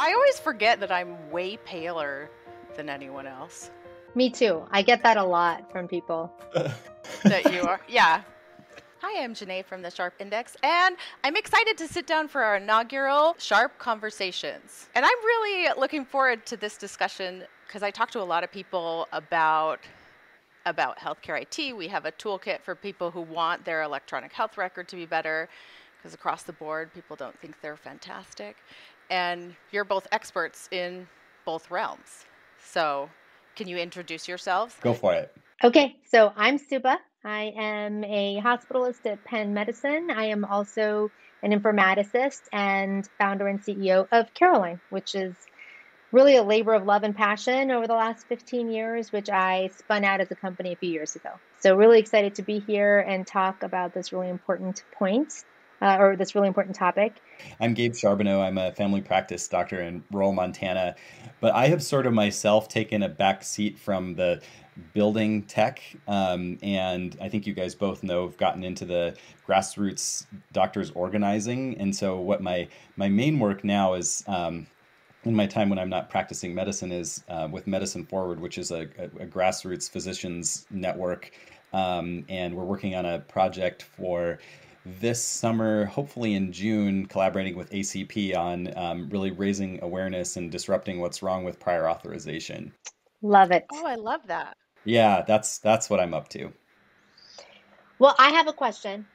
I always forget that I'm way paler than anyone else. Me too. I get that a lot from people. that you are. Yeah. Hi, I'm Janae from the Sharp Index, and I'm excited to sit down for our inaugural Sharp Conversations. And I'm really looking forward to this discussion because I talk to a lot of people about about healthcare IT. We have a toolkit for people who want their electronic health record to be better because across the board, people don't think they're fantastic. And you're both experts in both realms. So, can you introduce yourselves? Go for it. Okay, so I'm Subha. I am a hospitalist at Penn Medicine. I am also an informaticist and founder and CEO of CareAlign, which is really a labor of love and passion over the last 15 years, which I spun out as a company a few years ago. So, really excited to be here and talk about this really important point uh, or this really important topic. I'm Gabe Charbonneau. I'm a family practice doctor in rural Montana, but I have sort of myself taken a back seat from the building tech. Um, and I think you guys both know I've gotten into the grassroots doctors organizing. And so what my my main work now is um, in my time when I'm not practicing medicine is uh, with Medicine Forward, which is a, a, a grassroots physicians network. Um, and we're working on a project for this summer, hopefully in June, collaborating with ACP on um, really raising awareness and disrupting what's wrong with prior authorization. Love it. Oh, I love that. Yeah, that's that's what I'm up to. Well, I have a question.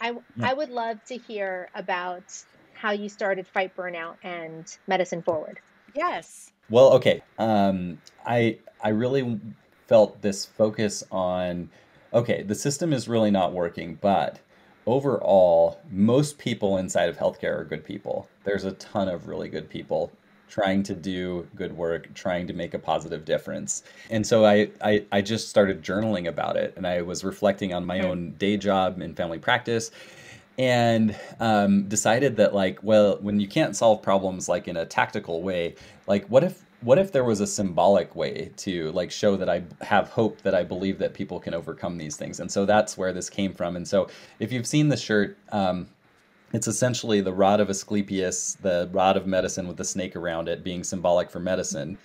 I yeah. I would love to hear about how you started Fight Burnout and Medicine Forward. Yes. Well, okay. Um, I I really felt this focus on okay, the system is really not working, but overall, most people inside of healthcare are good people. There's a ton of really good people trying to do good work, trying to make a positive difference. And so I, I, I just started journaling about it and I was reflecting on my own day job in family practice and um, decided that like well when you can't solve problems like in a tactical way like what if what if there was a symbolic way to like show that I have hope that I believe that people can overcome these things? And so that's where this came from. And so if you've seen the shirt um, it's essentially the rod of Asclepius the rod of medicine with the snake around it being symbolic for medicine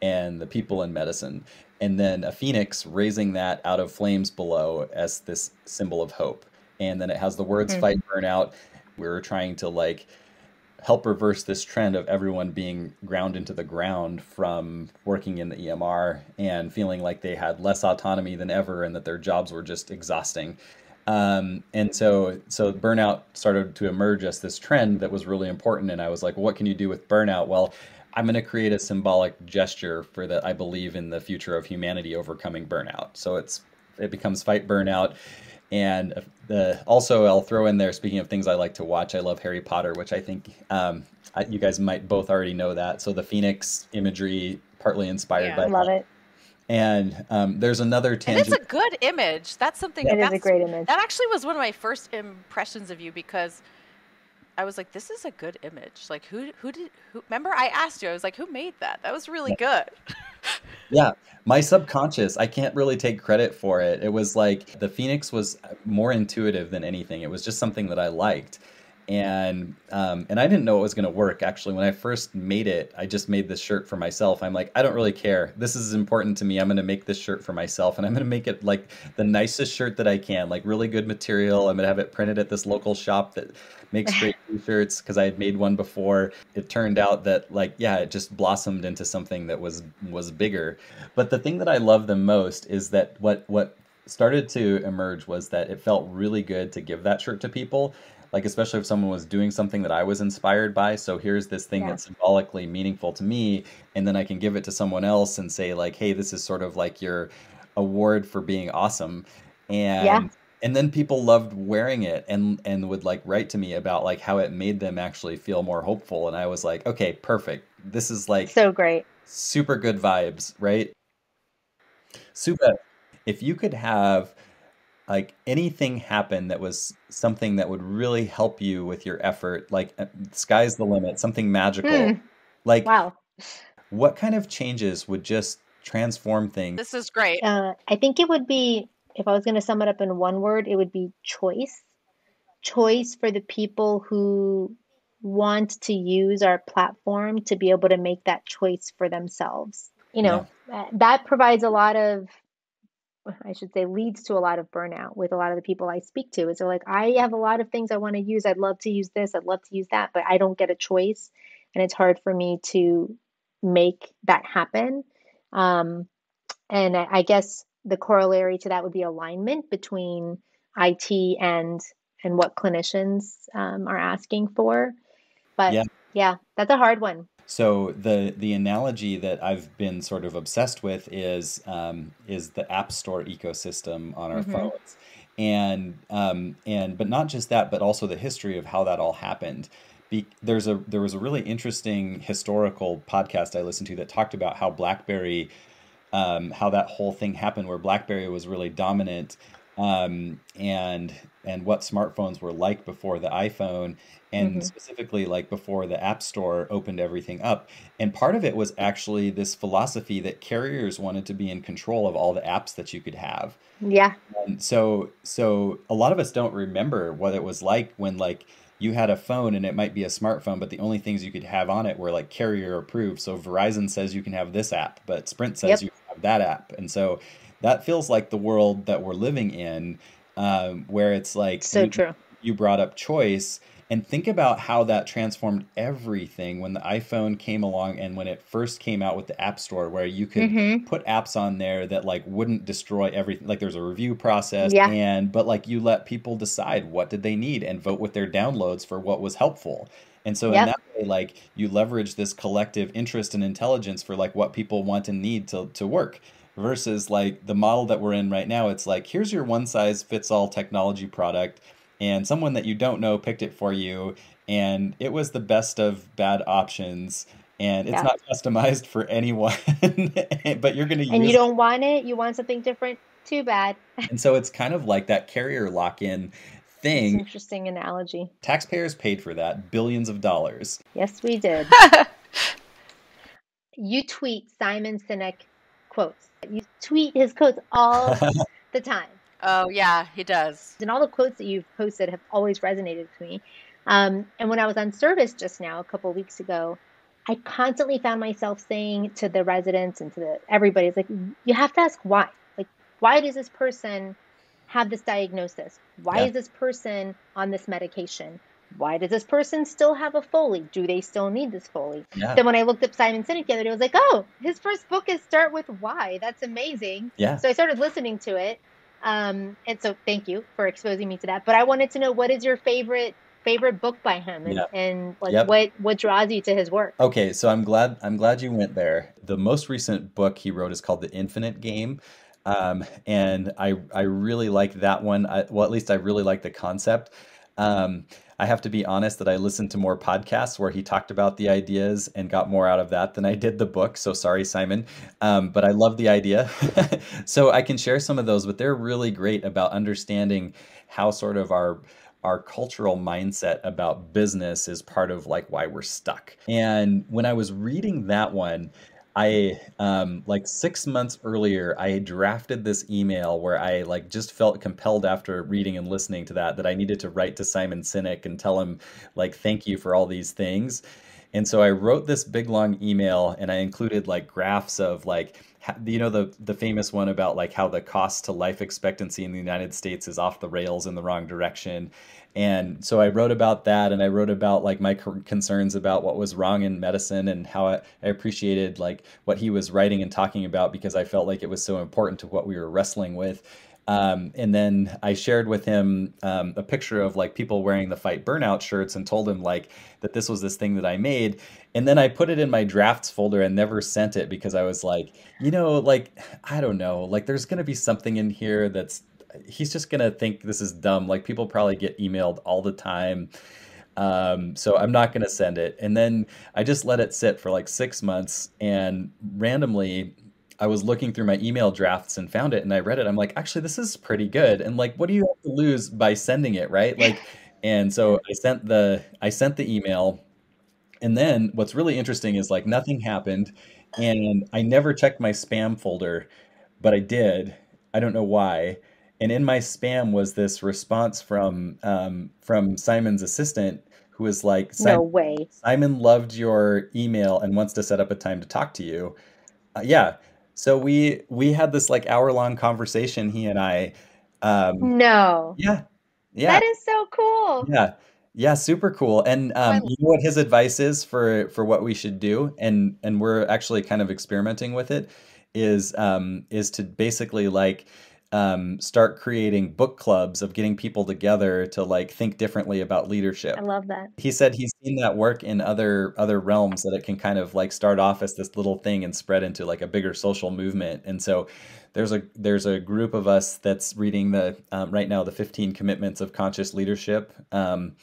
and the people in medicine. And then a phoenix raising that out of flames below as this symbol of hope. And then it has the words mm-hmm. fight burnout we we're trying to like help reverse this trend of everyone being ground into the ground from working in the EMR and feeling like they had less autonomy than ever and that their jobs were just exhausting. Um, and so, so burnout started to emerge as this trend that was really important. And I was like, what can you do with burnout? Well, I'm going to create a symbolic gesture for that. I believe in the future of humanity overcoming burnout. So it's it becomes fight burnout and the also I'll throw in there. Speaking of things I like to watch, I love Harry Potter, which I think um, I, you guys might both already know that. So the Phoenix imagery, partly inspired yeah, by. I love it. And um, there's another tangent. And it's a good image. That's something. It that's, is a great image. That actually was one of my first impressions of you because I was like, this is a good image. Like, who who did who? Remember, I asked you. I was like, who made that? That was really good. yeah my subconscious i can't really take credit for it it was like the phoenix was more intuitive than anything it was just something that i liked and um, and i didn't know it was going to work. Actually when i first made it i just made this shirt for myself. I'm like i don't really care. This is important to me. I'm going to make this shirt for myself and i'm going to make it like the nicest shirt that i can like really good material. I'm going to have it printed at this local shop that makes great t-shirts because I had made one before. It turned out that like yeah, it just blossomed into something that was was bigger. But the thing that I love the most is that what what started to emerge was that it felt really good to give that shirt to people like especially if someone was doing something that I was inspired by. So here's this thing yeah. that's symbolically meaningful to me, and then I can give it to someone else and say like, hey, this is sort of like your award for being awesome. And yeah and then people loved wearing it and and would like write to me about like how it made them actually feel more hopeful and i was like okay perfect this is like so great super good vibes right super if you could have like anything happen that was something that would really help you with your effort like uh, sky's the limit something magical mm. like wow what kind of changes would just transform things this is great uh, i think it would be if I was going to sum it up in one word, it would be choice. Choice for the people who want to use our platform to be able to make that choice for themselves. You know, yeah. that provides a lot of I should say leads to a lot of burnout with a lot of the people I speak to. Is they're like, I have a lot of things I want to use. I'd love to use this. I'd love to use that, but I don't get a choice, and it's hard for me to make that happen. Um, and I, I guess the corollary to that would be alignment between IT and and what clinicians um, are asking for. But yeah. yeah, that's a hard one. So the the analogy that I've been sort of obsessed with is um, is the App Store ecosystem on our mm-hmm. phones, and um, and but not just that, but also the history of how that all happened. Be, there's a there was a really interesting historical podcast I listened to that talked about how BlackBerry, um, how that whole thing happened, where BlackBerry was really dominant, um, and and what smartphones were like before the iPhone, and mm-hmm. specifically like before the App Store opened everything up. And part of it was actually this philosophy that carriers wanted to be in control of all the apps that you could have. Yeah. And so so a lot of us don't remember what it was like when like you had a phone and it might be a smartphone, but the only things you could have on it were like carrier approved. So Verizon says you can have this app, but Sprint says yep. you have that app. And so that feels like the world that we're living in, um, where it's like so you, true. You brought up choice, and think about how that transformed everything when the iPhone came along and when it first came out with the App Store, where you could mm-hmm. put apps on there that like wouldn't destroy everything. Like there's a review process, yeah. and but like you let people decide what did they need and vote with their downloads for what was helpful. And so yep. in that way, like you leverage this collective interest and intelligence for like what people want and need to to work versus like the model that we're in right now it's like here's your one size fits all technology product and someone that you don't know picked it for you and it was the best of bad options and it's yeah. not customized for anyone but you're going to use and you don't want it you want something different too bad. And so it's kind of like that carrier lock-in thing. interesting analogy. Taxpayers paid for that billions of dollars. Yes we did. You tweet simon sinek quotes. You tweet his quotes all the time. Oh yeah, he does. And all the quotes that you've posted have always resonated with me. Um, and when I was on service just now, a couple weeks ago, I constantly found myself saying to the residents and to the, everybody, it's like, you have to ask why. Like, why does this person have this diagnosis? Why yeah. is this person on this medication? Why does this person still have a Foley? Do they still need this Foley? Yeah. Then when I looked up Simon Sinek the other day, I was like, oh, his first book is Start with Why. That's amazing. Yeah. So I started listening to it. Um, and so thank you for exposing me to that. But I wanted to know what is your favorite favorite book by him and, and like yep. what what draws you to his work okay so i'm glad i'm glad you went there the most recent book he wrote is called the infinite game um, and i i really like that one I, well at least i really like the concept um, I have to be honest that I listened to more podcasts where he talked about the ideas and got more out of that than I did the book. So sorry, Simon. Um, but I love the idea. so I can share some of those, but they're really great about understanding how sort of our our cultural mindset about business is part of like why we're stuck. And when I was reading that one, I um like 6 months earlier I drafted this email where I like just felt compelled after reading and listening to that that I needed to write to Simon Sinek and tell him like thank you for all these things. And so I wrote this big long email and I included like graphs of like you know the the famous one about like how the cost to life expectancy in the United States is off the rails in the wrong direction and so I wrote about that and I wrote about like my concerns about what was wrong in medicine and how I, I appreciated like what he was writing and talking about because I felt like it was so important to what we were wrestling with. Um, and then I shared with him um, a picture of like people wearing the fight burnout shirts and told him like that this was this thing that I made. And then I put it in my drafts folder and never sent it because I was like, you know, like, I don't know, like there's going to be something in here that's he's just gonna think this is dumb. Like people probably get emailed all the time. Um, so I'm not gonna send it. And then I just let it sit for like six months and randomly I was looking through my email drafts and found it and I read it. I'm like, actually, this is pretty good. And like, what do you have to lose by sending it, right? Like, and so I sent the I sent the email, and then what's really interesting is like nothing happened, and I never checked my spam folder, but I did. I don't know why and in my spam was this response from um, from Simon's assistant who was like, No way. Simon loved your email and wants to set up a time to talk to you. Uh, yeah. So we we had this like hour long conversation, he and I. Um, No. yeah, yeah, That is so cool. yeah, yeah, super cool. And um, you know what his advice is for for what we should do, and and we're actually kind of experimenting with it, is um, is to basically like um, start creating book clubs of getting people together to like think differently about leadership I love that. he said he's seen that work in other other realms that it can kind of like start off as this little thing and spread into like a bigger social movement and so there's a there's a group of us that's reading the um, right now the 15 commitments of conscious leadership um,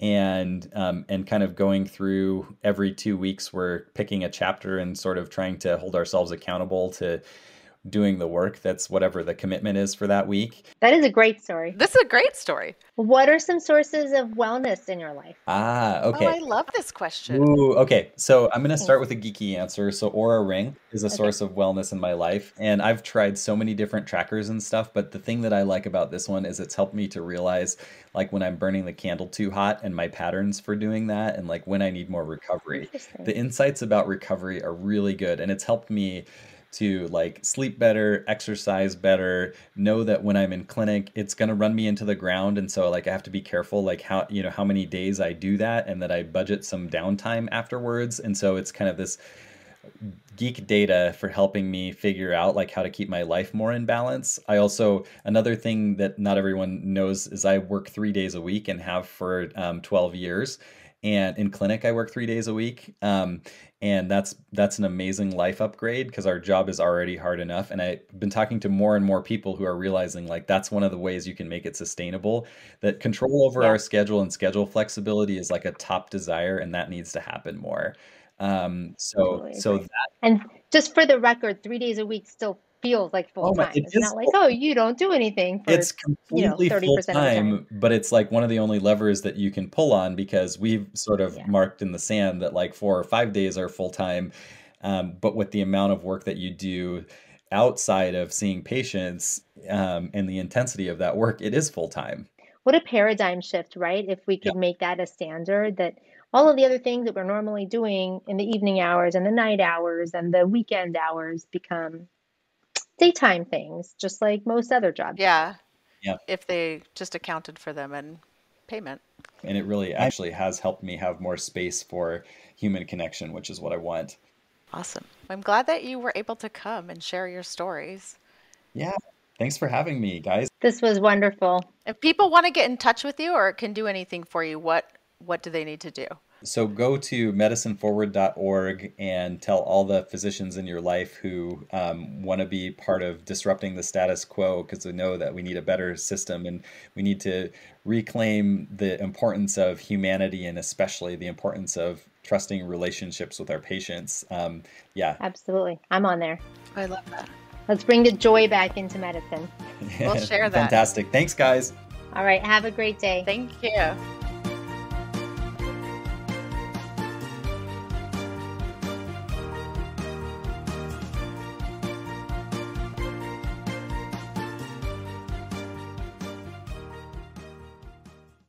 and um, and kind of going through every two weeks we're picking a chapter and sort of trying to hold ourselves accountable to doing the work that's whatever the commitment is for that week That is a great story. This is a great story. What are some sources of wellness in your life? ah okay Oh, I love this question. Ooh, okay. So I'm going to Thanks. start with a geeky answer. So Oura Ring is a Okay. source of wellness in my life, and I've tried so many different trackers and stuff, but the thing that I like about this one is it's helped me to realize like when I'm burning the candle too hot and my patterns for doing that and like when I need more recovery. The insights about recovery are really good and it's helped me to like sleep better, exercise better, know that when I'm in clinic, it's going to run me into the ground. And so like I have to be careful like how you know how many days I do that and that I budget some downtime afterwards. And so it's kind of this geek data for helping me figure out like how to keep my life more in balance. I also another thing that not everyone knows is I work 3 days a week and have for um, 12 years and in clinic I work 3 days a week. Um, and that's that's an amazing life upgrade because our job is already hard enough and i've been talking to more and more people who are realizing like that's one of the ways you can make it sustainable that control over Yeah. our schedule and schedule flexibility is like a top desire and that needs to happen more um so Totally so that And just for the record, three days a week still feels like full Oh my- time. it It's not like, oh, you don't do anything for it's completely 30% full the time but it's like one of the only levers that you can pull on because we've sort of Yeah. marked in the sand that like four or five days are full time um, but with the amount of work that you do outside of seeing patients um, and the intensity of that work it is full time what a paradigm shift, right? If we could make that a standard that all of the other things that we're normally doing in the evening hours and the night hours and the weekend hours become daytime things, just like most other jobs. Yeah. Yeah. If they just accounted for them and payment. and it really actually has helped me have more space for human connection which is what i want Awesome. I'm glad that you were able to come and share your stories. yeah thanks for having me guys This was wonderful. If people want to get in touch with you or can do anything for you, what what do they need to do? So go to medicineforward.org and tell all the physicians in your life who um, want to be part of disrupting the status quo because they know that we need a better system and we need to reclaim the importance of humanity and especially the importance of trusting relationships with our patients. Um, yeah. Absolutely. I'm on there. I love that. Let's bring the joy back into medicine. We'll share that. Fantastic. Thanks, guys. All right. Have a great day. Thank you.